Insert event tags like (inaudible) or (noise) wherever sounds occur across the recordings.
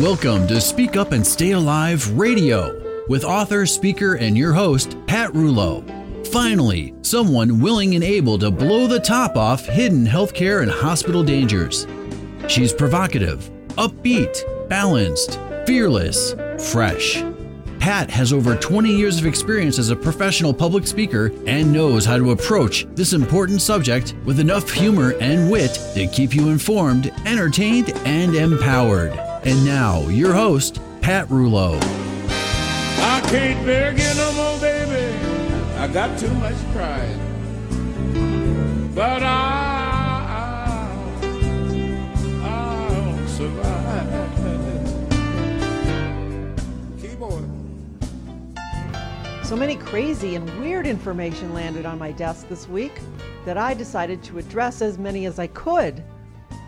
Welcome to Speak Up and Stay Alive Radio with author, speaker, and your host, Pat Rullo. Finally, someone willing and able to blow the top off hidden healthcare and hospital dangers. She's provocative, upbeat, balanced, fearless, fresh. Pat has over 20 years of experience as a professional public speaker and knows how to approach this important subject with enough humor and wit to keep you informed, entertained, and empowered. And now, your host, Pat Rullo. I can't bear again no more, baby. I got too much pride. But I, I, I'll survive. Keep on. So many crazy and weird information landed on my desk this week that I decided to address as many as I could.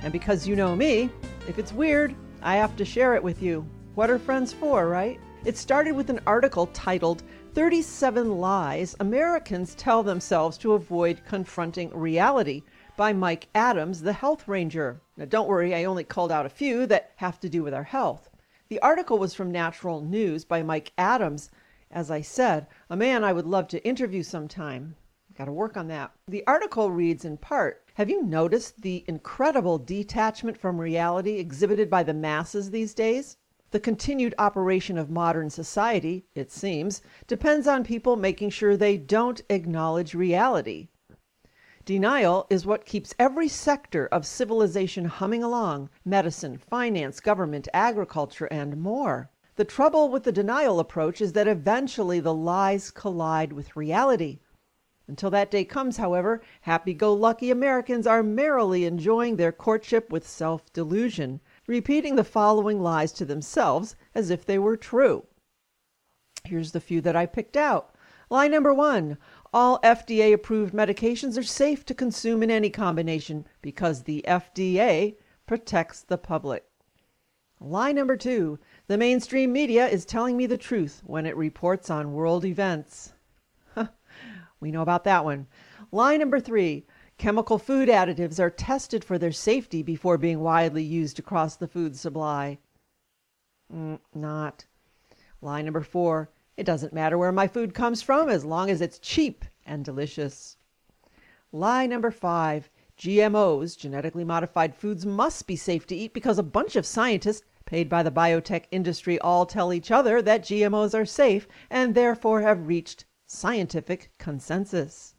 And because you know me, if it's weird, I have to share it with you. What are friends for, right? It started with an article titled 37 Lies Americans Tell Themselves to Avoid Confronting Reality by Mike Adams, the health ranger. Now, don't worry, I only called out a few that have to do with our health. The article was from Natural News by Mike Adams, as I said, a man I would love to interview sometime. Got to work on that. The article reads in part Have you noticed the incredible detachment from reality exhibited by the masses these days? The continued operation of modern society, it seems, depends on people making sure they don't acknowledge reality. Denial is what keeps every sector of civilization humming along medicine, finance, government, agriculture, and more. The trouble with the denial approach is that eventually the lies collide with reality. Until that day comes, however, happy go lucky Americans are merrily enjoying their courtship with self delusion, repeating the following lies to themselves as if they were true. Here's the few that I picked out. Lie number one all FDA approved medications are safe to consume in any combination because the FDA protects the public. Lie number two the mainstream media is telling me the truth when it reports on world events. We know about that one. Lie number three chemical food additives are tested for their safety before being widely used across the food supply. Mm, not. Lie number four it doesn't matter where my food comes from as long as it's cheap and delicious. Lie number five GMOs, genetically modified foods, must be safe to eat because a bunch of scientists paid by the biotech industry all tell each other that GMOs are safe and therefore have reached scientific consensus.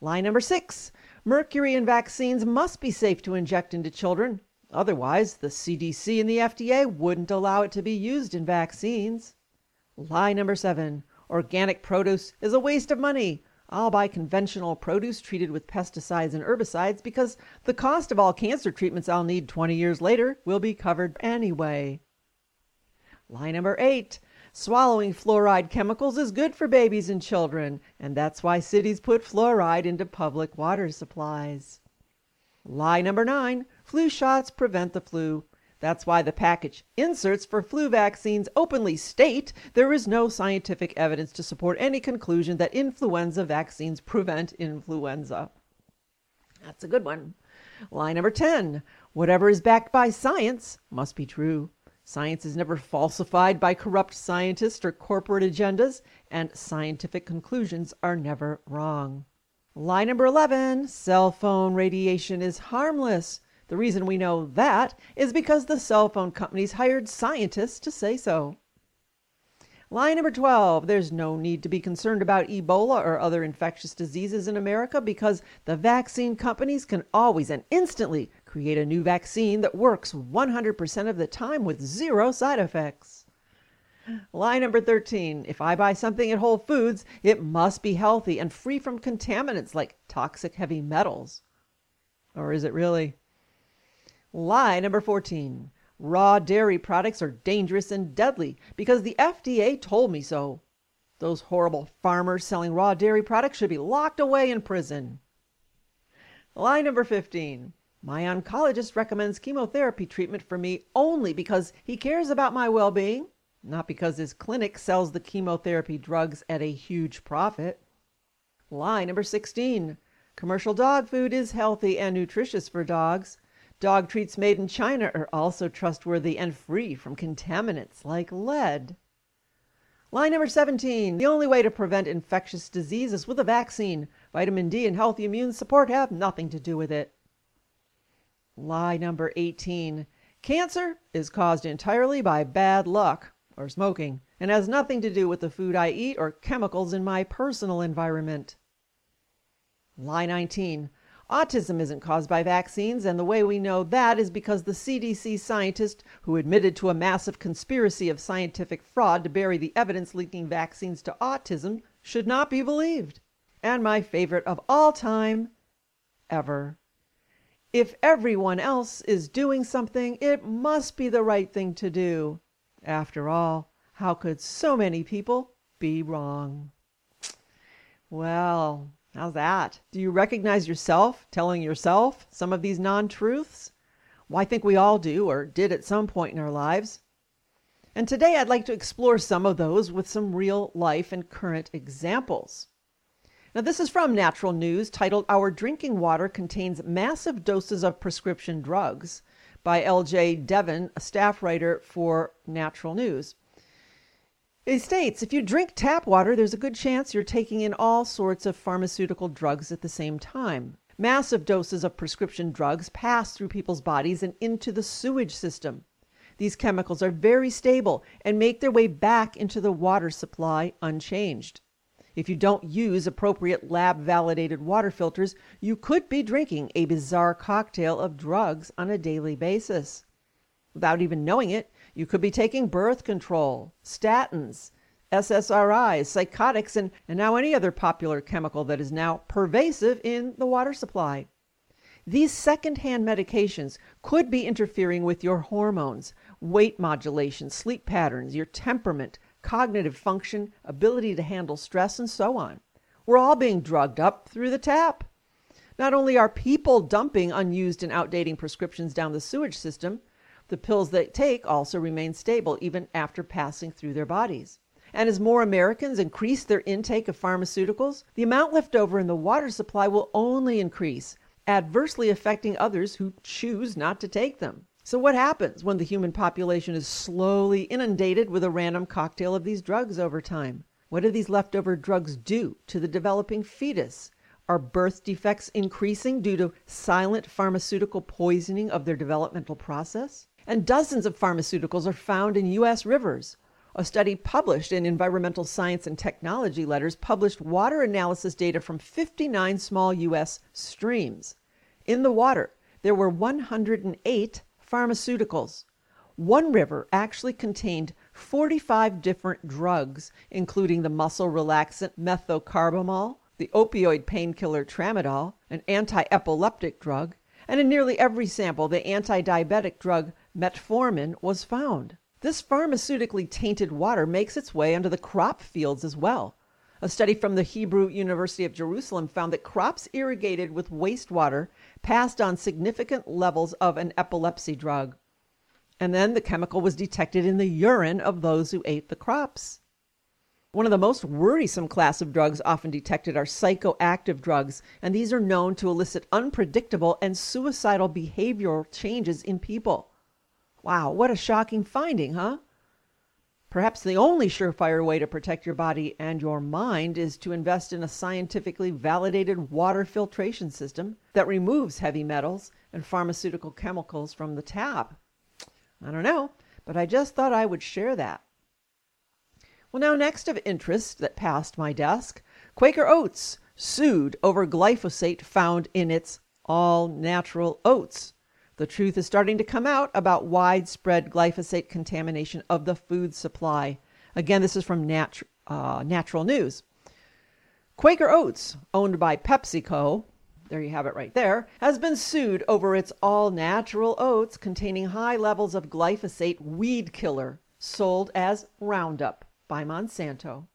Lie number six mercury in vaccines must be safe to inject into children. Otherwise, the CDC and the FDA wouldn't allow it to be used in vaccines. Lie number seven organic produce is a waste of money. I'll buy conventional produce treated with pesticides and herbicides because the cost of all cancer treatments I'll need 20 years later will be covered anyway. Lie number eight swallowing fluoride chemicals is good for babies and children, and that's why cities put fluoride into public water supplies. Lie number nine flu shots prevent the flu. That's why the package inserts for flu vaccines openly state there is no scientific evidence to support any conclusion that influenza vaccines prevent influenza. That's a good one. Lie number 10 whatever is backed by science must be true. Science is never falsified by corrupt scientists or corporate agendas, and scientific conclusions are never wrong. Lie number 11 cell phone radiation is harmless. The reason we know that is because the cell phone companies hired scientists to say so. Lie number 12 there's no need to be concerned about Ebola or other infectious diseases in America because the vaccine companies can always and instantly create a new vaccine that works 100% of the time with zero side effects. Lie number 13 if I buy something at Whole Foods, it must be healthy and free from contaminants like toxic heavy metals. Or is it really? Lie number 14 raw dairy products are dangerous and deadly because the FDA told me so. Those horrible farmers selling raw dairy products should be locked away in prison. Lie number 15 my oncologist recommends chemotherapy treatment for me only because he cares about my well being, not because his clinic sells the chemotherapy drugs at a huge profit. Lie number 16 commercial dog food is healthy and nutritious for dogs. Dog treats made in China are also trustworthy and free from contaminants like lead. Lie number 17 The only way to prevent infectious disease is with a vaccine. Vitamin D and healthy immune support have nothing to do with it. Lie number 18 Cancer is caused entirely by bad luck or smoking and has nothing to do with the food I eat or chemicals in my personal environment. Lie 19 Autism isn't caused by vaccines, and the way we know that is because the CDC scientist who admitted to a massive conspiracy of scientific fraud to bury the evidence linking vaccines to autism should not be believed. And my favorite of all time ever. If everyone else is doing something, it must be the right thing to do. After all, how could so many people be wrong? Well, How's that? Do you recognize yourself telling yourself some of these non truths? Well, I think we all do, or did at some point in our lives. And today I'd like to explore some of those with some real life and current examples. Now, this is from Natural News titled Our Drinking Water Contains Massive Doses of Prescription Drugs by L.J. Devon, a staff writer for Natural News. It states if you drink tap water, there's a good chance you're taking in all sorts of pharmaceutical drugs at the same time. Massive doses of prescription drugs pass through people's bodies and into the sewage system. These chemicals are very stable and make their way back into the water supply unchanged. If you don't use appropriate lab validated water filters, you could be drinking a bizarre cocktail of drugs on a daily basis. Without even knowing it, you could be taking birth control, statins, SSRIs, psychotics, and, and now any other popular chemical that is now pervasive in the water supply. These secondhand medications could be interfering with your hormones, weight modulation, sleep patterns, your temperament, cognitive function, ability to handle stress, and so on. We're all being drugged up through the tap. Not only are people dumping unused and outdated prescriptions down the sewage system, the pills they take also remain stable even after passing through their bodies. And as more Americans increase their intake of pharmaceuticals, the amount left over in the water supply will only increase, adversely affecting others who choose not to take them. So, what happens when the human population is slowly inundated with a random cocktail of these drugs over time? What do these leftover drugs do to the developing fetus? Are birth defects increasing due to silent pharmaceutical poisoning of their developmental process? and dozens of pharmaceuticals are found in U.S. rivers. A study published in Environmental Science and Technology Letters published water analysis data from 59 small U.S. streams. In the water, there were 108 pharmaceuticals. One river actually contained 45 different drugs, including the muscle relaxant methocarbamol, the opioid painkiller tramadol, an anti epileptic drug, and in nearly every sample, the anti diabetic drug metformin was found. This pharmaceutically tainted water makes its way onto the crop fields as well. A study from the Hebrew University of Jerusalem found that crops irrigated with wastewater passed on significant levels of an epilepsy drug. And then the chemical was detected in the urine of those who ate the crops. One of the most worrisome class of drugs often detected are psychoactive drugs, and these are known to elicit unpredictable and suicidal behavioral changes in people. Wow, what a shocking finding, huh? Perhaps the only surefire way to protect your body and your mind is to invest in a scientifically validated water filtration system that removes heavy metals and pharmaceutical chemicals from the tap. I don't know, but I just thought I would share that. Well, now, next of interest that passed my desk Quaker Oats sued over glyphosate found in its all natural oats. The truth is starting to come out about widespread glyphosate contamination of the food supply. Again, this is from Nat- uh, Natural News. Quaker Oats, owned by PepsiCo, there you have it right there, has been sued over its all natural oats containing high levels of glyphosate weed killer sold as Roundup by Monsanto.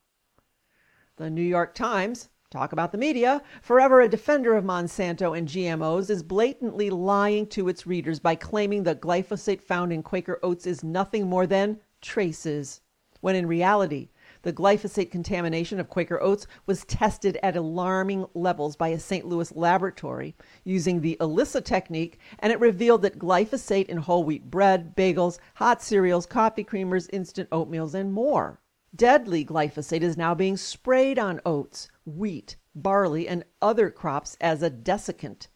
The New York Times Talk about the media. Forever a defender of Monsanto and GMOs is blatantly lying to its readers by claiming the glyphosate found in Quaker oats is nothing more than traces, when in reality, The glyphosate contamination of Quaker oats was tested at alarming levels by a St. Louis laboratory using the ELISA technique, and it revealed that glyphosate in whole wheat bread, bagels, hot cereals, coffee creamers, instant oatmeals, and more. Deadly glyphosate is now being sprayed on oats, wheat, barley, and other crops as a desiccant,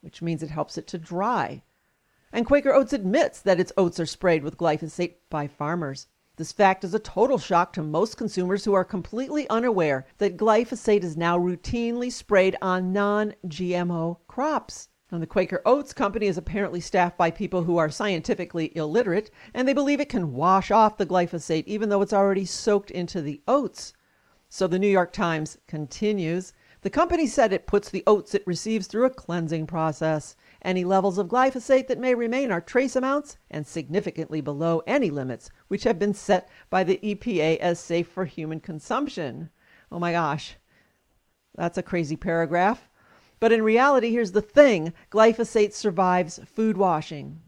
which means it helps it to dry. And Quaker Oats admits that its oats are sprayed with glyphosate by farmers. This fact is a total shock to most consumers who are completely unaware that glyphosate is now routinely sprayed on non GMO crops. And the Quaker Oats Company is apparently staffed by people who are scientifically illiterate, and they believe it can wash off the glyphosate even though it's already soaked into the oats. So the New York Times continues the company said it puts the oats it receives through a cleansing process. Any levels of glyphosate that may remain are trace amounts and significantly below any limits which have been set by the EPA as safe for human consumption. Oh my gosh, that's a crazy paragraph. But in reality, here's the thing glyphosate survives food washing.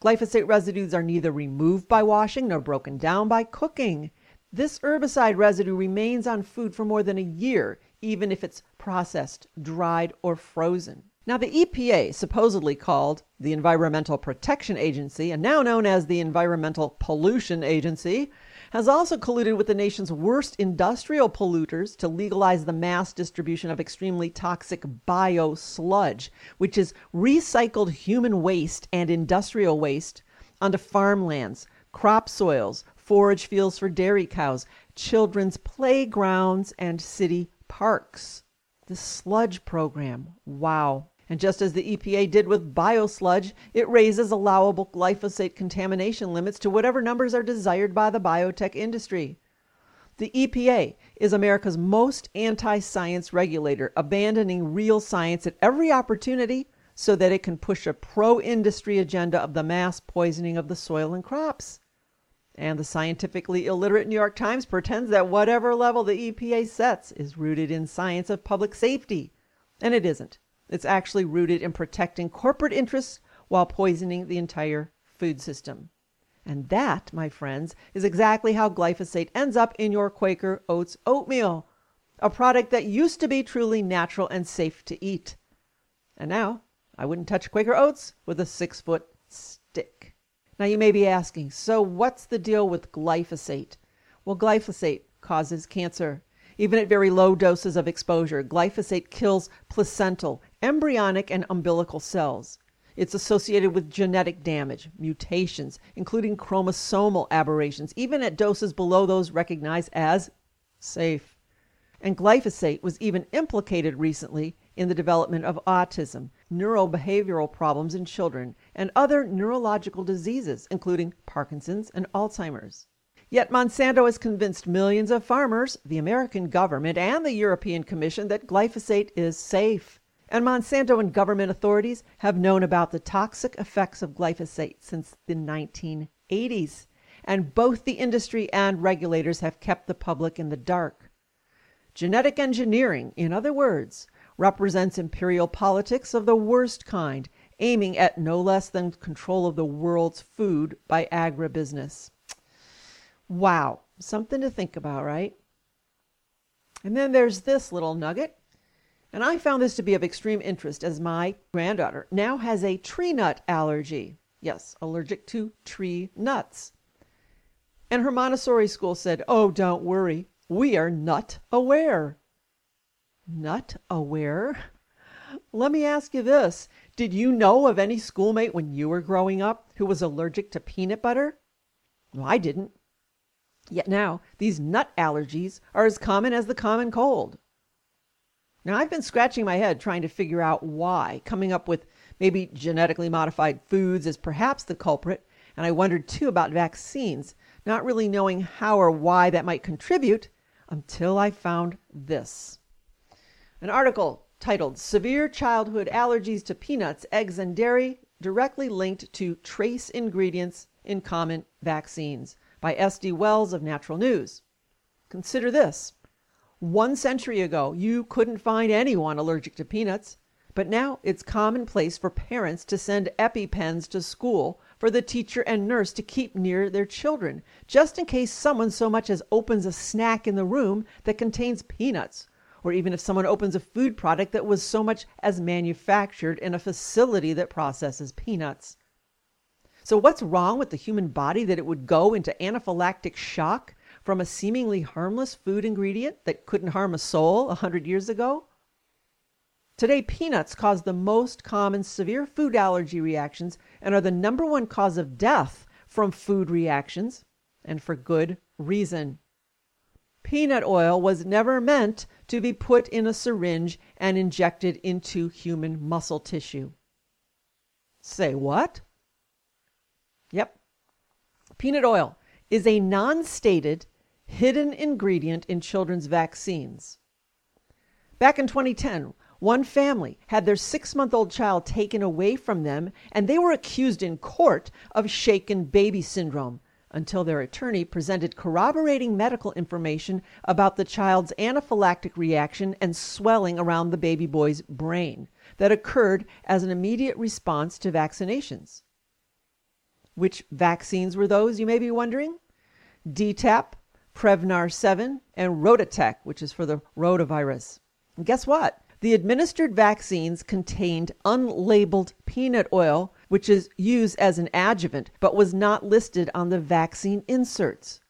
Glyphosate residues are neither removed by washing nor broken down by cooking. This herbicide residue remains on food for more than a year, even if it's processed, dried, or frozen. Now, the EPA, supposedly called the Environmental Protection Agency and now known as the Environmental Pollution Agency, has also colluded with the nation's worst industrial polluters to legalize the mass distribution of extremely toxic bio sludge, which is recycled human waste and industrial waste onto farmlands, crop soils, forage fields for dairy cows, children's playgrounds, and city parks. The sludge program. Wow. And just as the EPA did with biosludge, it raises allowable glyphosate contamination limits to whatever numbers are desired by the biotech industry. The EPA is America's most anti science regulator, abandoning real science at every opportunity so that it can push a pro industry agenda of the mass poisoning of the soil and crops. And the scientifically illiterate New York Times pretends that whatever level the EPA sets is rooted in science of public safety. And it isn't. It's actually rooted in protecting corporate interests while poisoning the entire food system. And that, my friends, is exactly how glyphosate ends up in your Quaker Oats oatmeal, a product that used to be truly natural and safe to eat. And now, I wouldn't touch Quaker Oats with a six foot stick. Now, you may be asking, so what's the deal with glyphosate? Well, glyphosate causes cancer. Even at very low doses of exposure, glyphosate kills placental, embryonic, and umbilical cells. It's associated with genetic damage, mutations, including chromosomal aberrations, even at doses below those recognized as safe. And glyphosate was even implicated recently in the development of autism, neurobehavioral problems in children, and other neurological diseases, including Parkinson's and Alzheimer's. Yet Monsanto has convinced millions of farmers, the American government, and the European Commission that glyphosate is safe. And Monsanto and government authorities have known about the toxic effects of glyphosate since the 1980s. And both the industry and regulators have kept the public in the dark. Genetic engineering, in other words, represents imperial politics of the worst kind, aiming at no less than control of the world's food by agribusiness. Wow, something to think about, right? And then there's this little nugget. And I found this to be of extreme interest as my granddaughter now has a tree nut allergy. Yes, allergic to tree nuts. And her Montessori school said, Oh, don't worry, we are nut aware. Nut aware? Let me ask you this Did you know of any schoolmate when you were growing up who was allergic to peanut butter? I didn't. Yet now these nut allergies are as common as the common cold. Now, I've been scratching my head trying to figure out why, coming up with maybe genetically modified foods is perhaps the culprit, and I wondered too about vaccines, not really knowing how or why that might contribute until I found this. An article titled Severe Childhood Allergies to Peanuts, Eggs, and Dairy Directly Linked to Trace Ingredients in Common Vaccines by S.D. Wells of Natural News. Consider this. One century ago, you couldn't find anyone allergic to peanuts, But now it's commonplace for parents to send EpiPens to school for the teacher and nurse to keep near their children, just in case someone so much as opens a snack in the room that contains peanuts, or even if someone opens a food product that was so much as manufactured in a facility that processes peanuts. So, what's wrong with the human body that it would go into anaphylactic shock from a seemingly harmless food ingredient that couldn't harm a soul a hundred years ago? Today, peanuts cause the most common severe food allergy reactions and are the number one cause of death from food reactions, and for good reason. Peanut oil was never meant to be put in a syringe and injected into human muscle tissue. Say what? Yep. Peanut oil is a non stated, hidden ingredient in children's vaccines. Back in 2010, one family had their six month old child taken away from them, and they were accused in court of shaken baby syndrome until their attorney presented corroborating medical information about the child's anaphylactic reaction and swelling around the baby boy's brain that occurred as an immediate response to vaccinations. Which vaccines were those, you may be wondering? DTaP, Prevnar 7, and RotaTeq, which is for the rotavirus. And guess what? The administered vaccines contained unlabeled peanut oil, which is used as an adjuvant, but was not listed on the vaccine inserts.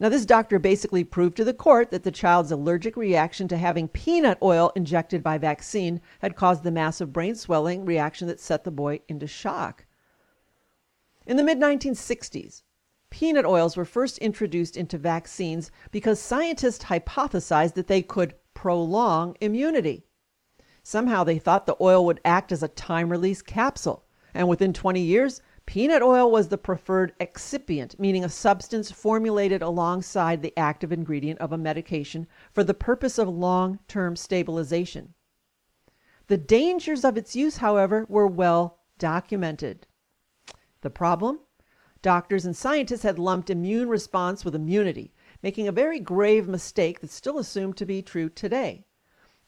Now, this doctor basically proved to the court that the child's allergic reaction to having peanut oil injected by vaccine had caused the massive brain swelling reaction that set the boy into shock. In the mid 1960s, peanut oils were first introduced into vaccines because scientists hypothesized that they could prolong immunity. Somehow they thought the oil would act as a time release capsule, and within 20 years, peanut oil was the preferred excipient, meaning a substance formulated alongside the active ingredient of a medication for the purpose of long term stabilization. The dangers of its use, however, were well documented. The problem? Doctors and scientists had lumped immune response with immunity, making a very grave mistake that's still assumed to be true today.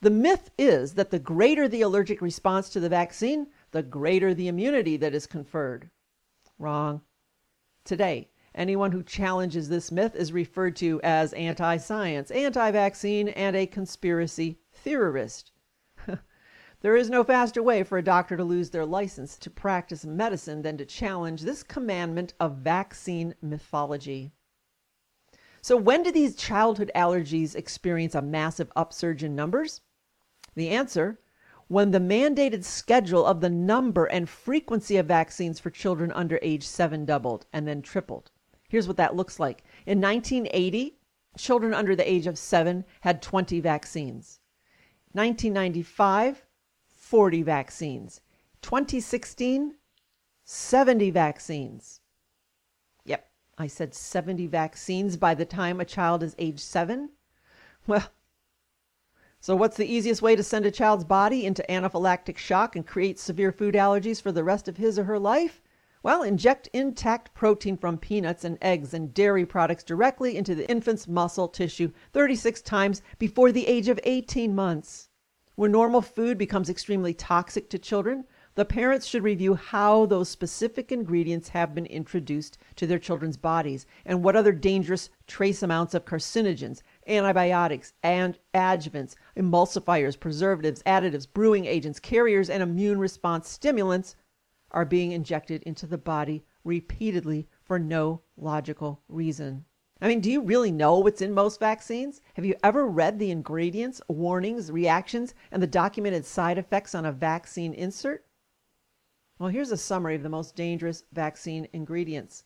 The myth is that the greater the allergic response to the vaccine, the greater the immunity that is conferred. Wrong. Today, anyone who challenges this myth is referred to as anti science, anti vaccine, and a conspiracy theorist. (laughs) there is no faster way for a doctor to lose their license to practice medicine than to challenge this commandment of vaccine mythology. So, when do these childhood allergies experience a massive upsurge in numbers? The answer when the mandated schedule of the number and frequency of vaccines for children under age 7 doubled and then tripled. Here's what that looks like. In 1980, children under the age of 7 had 20 vaccines. 1995, 40 vaccines. 2016, 70 vaccines. Yep, I said 70 vaccines by the time a child is age seven? Well, so what's the easiest way to send a child's body into anaphylactic shock and create severe food allergies for the rest of his or her life? Well, inject intact protein from peanuts and eggs and dairy products directly into the infant's muscle tissue 36 times before the age of 18 months. When normal food becomes extremely toxic to children, the parents should review how those specific ingredients have been introduced to their children's bodies and what other dangerous trace amounts of carcinogens, antibiotics, and adjuvants, emulsifiers, preservatives, additives, brewing agents, carriers, and immune response stimulants are being injected into the body repeatedly for no logical reason. I mean, do you really know what's in most vaccines? Have you ever read the ingredients, warnings, reactions, and the documented side effects on a vaccine insert? Well, here's a summary of the most dangerous vaccine ingredients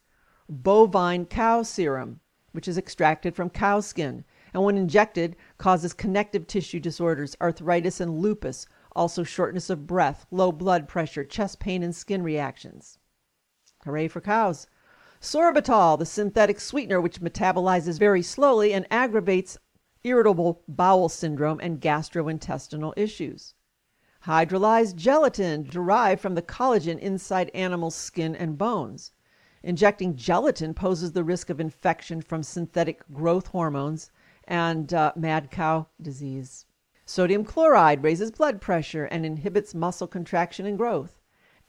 bovine cow serum, which is extracted from cow skin, and when injected causes connective tissue disorders, arthritis, and lupus, also shortness of breath, low blood pressure, chest pain, and skin reactions. Hooray for cows! Sorbitol, the synthetic sweetener which metabolizes very slowly and aggravates irritable bowel syndrome and gastrointestinal issues. Hydrolyzed gelatin derived from the collagen inside animals' skin and bones. Injecting gelatin poses the risk of infection from synthetic growth hormones and uh, mad cow disease. Sodium chloride raises blood pressure and inhibits muscle contraction and growth.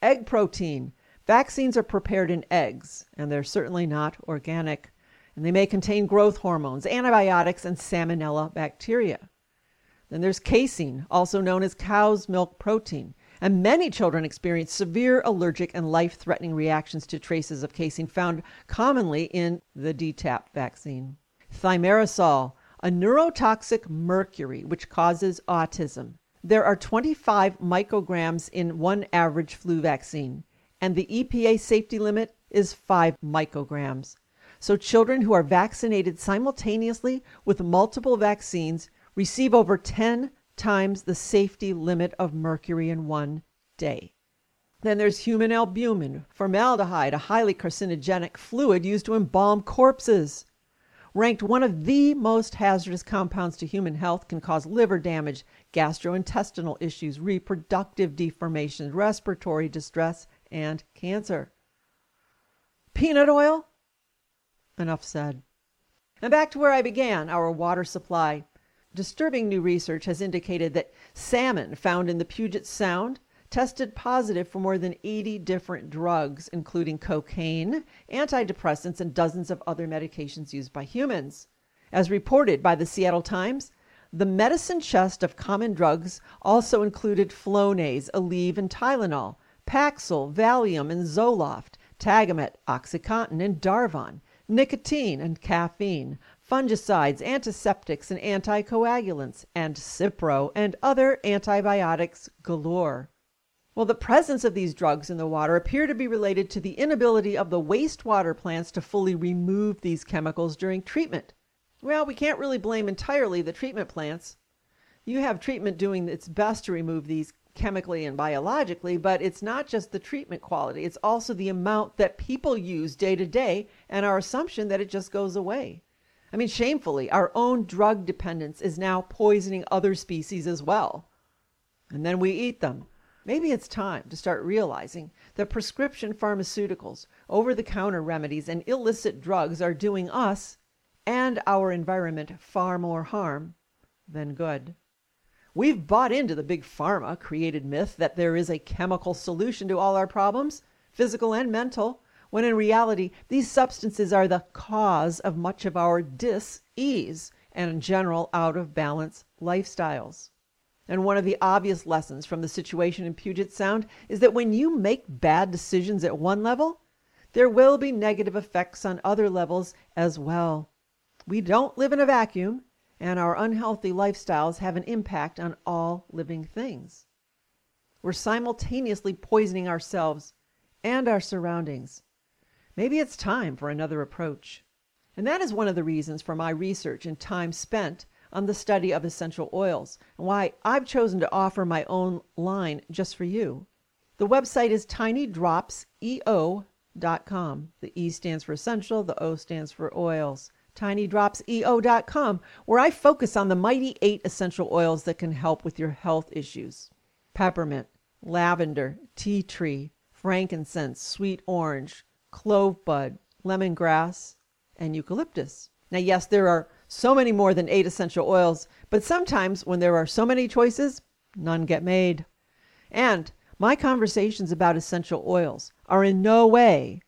Egg protein. Vaccines are prepared in eggs, and they're certainly not organic. And they may contain growth hormones, antibiotics, and salmonella bacteria. Then there's casein, also known as cow's milk protein. And many children experience severe allergic and life threatening reactions to traces of casein found commonly in the DTaP vaccine. Thimerosal, a neurotoxic mercury which causes autism. There are 25 micrograms in one average flu vaccine, and the EPA safety limit is 5 micrograms. So children who are vaccinated simultaneously with multiple vaccines receive over 10 times the safety limit of mercury in one day. Then there's human albumin, formaldehyde, a highly carcinogenic fluid used to embalm corpses ranked one of the most hazardous compounds to human health, can cause liver damage, gastrointestinal issues, reproductive deformations, respiratory distress, and cancer. Peanut oil? Enough said. And back to where I began our water supply. Disturbing new research has indicated that salmon found in the Puget Sound tested positive for more than 80 different drugs, including cocaine, antidepressants, and dozens of other medications used by humans. As reported by the Seattle Times, the medicine chest of common drugs also included Flonase, Aleve, and Tylenol, Paxil, Valium, and Zoloft, Tagamet, Oxycontin, and Darvon, nicotine and caffeine, fungicides, antiseptics, and anticoagulants, and Cipro and other antibiotics galore. Well, the presence of these drugs in the water appear to be related to the inability of the wastewater plants to fully remove these chemicals during treatment. Well, we can't really blame entirely the treatment plants. You have treatment doing its best to remove these chemically and biologically, but it's not just the treatment quality, it's also the amount that people use day to day and our assumption that it just goes away. I mean, shamefully, our own drug dependence is now poisoning other species as well. And then we eat them. Maybe it's time to start realizing that prescription pharmaceuticals, over the counter remedies, and illicit drugs are doing us and our environment far more harm than good. We've bought into the big pharma created myth that there is a chemical solution to all our problems, physical and mental, when in reality, these substances are the cause of much of our dis ease and general out of balance lifestyles. And one of the obvious lessons from the situation in Puget Sound is that when you make bad decisions at one level, there will be negative effects on other levels as well. We don't live in a vacuum, and our unhealthy lifestyles have an impact on all living things. We're simultaneously poisoning ourselves and our surroundings. Maybe it's time for another approach. And that is one of the reasons for my research and time spent on the study of essential oils and why I've chosen to offer my own line just for you. The website is tinydropseo.com. The E stands for essential, the O stands for oils. tinydropseo.com, where I focus on the mighty eight essential oils that can help with your health issues peppermint, lavender, tea tree, frankincense, sweet orange, clove bud, lemongrass, and eucalyptus. Now, yes, there are so many more than eight essential oils, but sometimes when there are so many choices, none get made. And my conversations about essential oils are in no way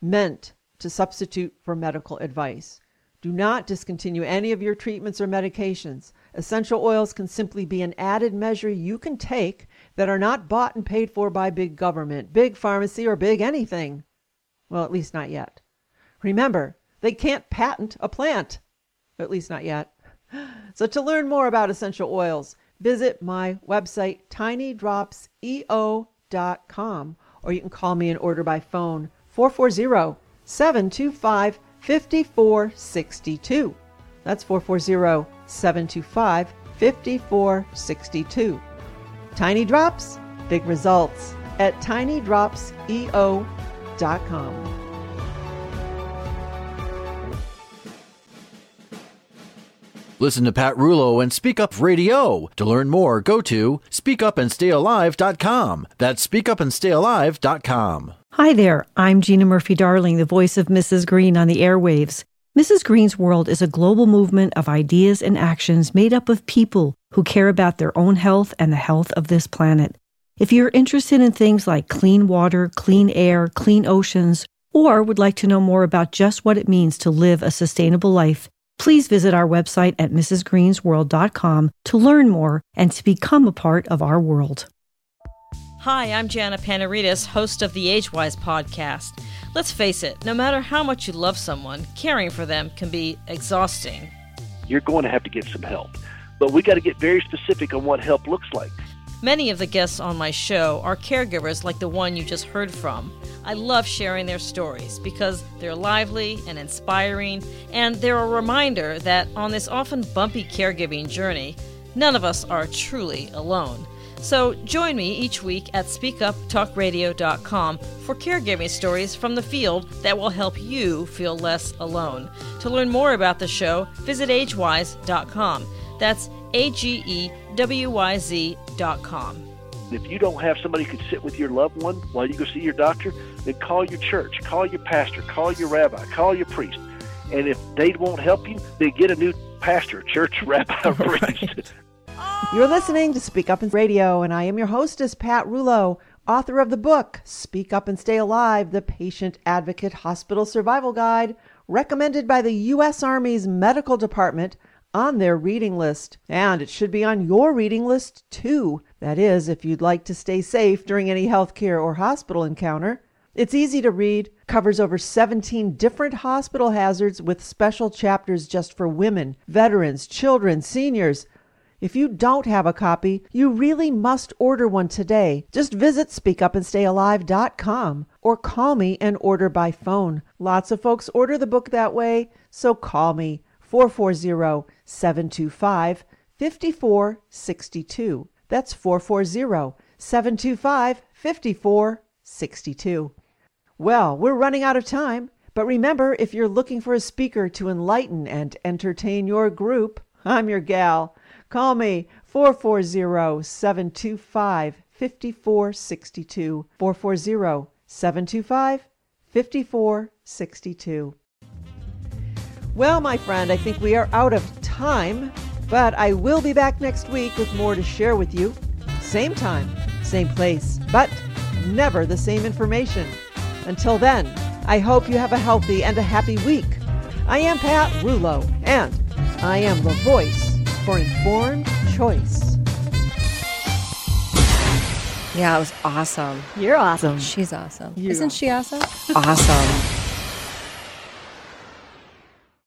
meant to substitute for medical advice. Do not discontinue any of your treatments or medications. Essential oils can simply be an added measure you can take that are not bought and paid for by big government, big pharmacy, or big anything. Well, at least not yet. Remember, they can't patent a plant at least not yet. So, to learn more about essential oils, visit my website, tinydropseo.com, or you can call me and order by phone 440 725 5462. That's 440 725 5462. Tiny Drops, big results at tinydropseo.com. Listen to Pat Rullo and Speak Up Radio. To learn more, go to speakupandstayalive.com. That's speakupandstayalive.com. Hi there. I'm Gina Murphy Darling, the voice of Mrs. Green on the airwaves. Mrs. Green's World is a global movement of ideas and actions made up of people who care about their own health and the health of this planet. If you're interested in things like clean water, clean air, clean oceans, or would like to know more about just what it means to live a sustainable life, please visit our website at mrsgreensworld.com to learn more and to become a part of our world. Hi, I'm Jana Panarites, host of the AgeWyz podcast. Let's face it, no matter how much you love someone, caring for them can be exhausting. You're going to have to get some help, but we got to get very specific on what help looks like. Many of the guests on my show are caregivers like the one you just heard from. I love sharing their stories because they're lively and inspiring, and they're a reminder that on this often bumpy caregiving journey, none of us are truly alone. So join me each week at speakuptalkradio.com for caregiving stories from the field that will help you feel less alone. To learn more about the show, visit agewyz.com. That's A G E W Y Z.com. If you don't have somebody who can sit with your loved one while you go see your doctor, then call your church, call your pastor, call your rabbi, call your priest. And if they won't help you, then get a new pastor, church, (laughs) rabbi, or priest. You're listening to Speak Up and Radio, and I am your hostess, Pat Rullo, author of the book Speak Up and Stay Alive The Patient Advocate Hospital Survival Guide, recommended by the U.S. Army's Medical Department on their reading list. And it should be on your reading list too. That is, if you'd like to stay safe during any healthcare or hospital encounter. It's easy to read, covers over 17 different hospital hazards with special chapters just for women, veterans, children, seniors if you don't have a copy, you really must order one today. Just visit speakupandstayalive.com or call me and order by phone. Lots of folks order the book that way, so call me 440 725 5462. That's 440 725 5462. Well, we're running out of time, but remember if you're looking for a speaker to enlighten and entertain your group, I'm your gal. Call me 440 725 5462. 440 725 5462. Well, my friend, I think we are out of time, but I will be back next week with more to share with you. Same time, same place, but never the same information. Until then, I hope you have a healthy and a happy week. I am Pat Rullo, and I am the voice for informed choice. Yeah, it was awesome. You're awesome. She's awesome. You Isn't are. she awesome? awesome.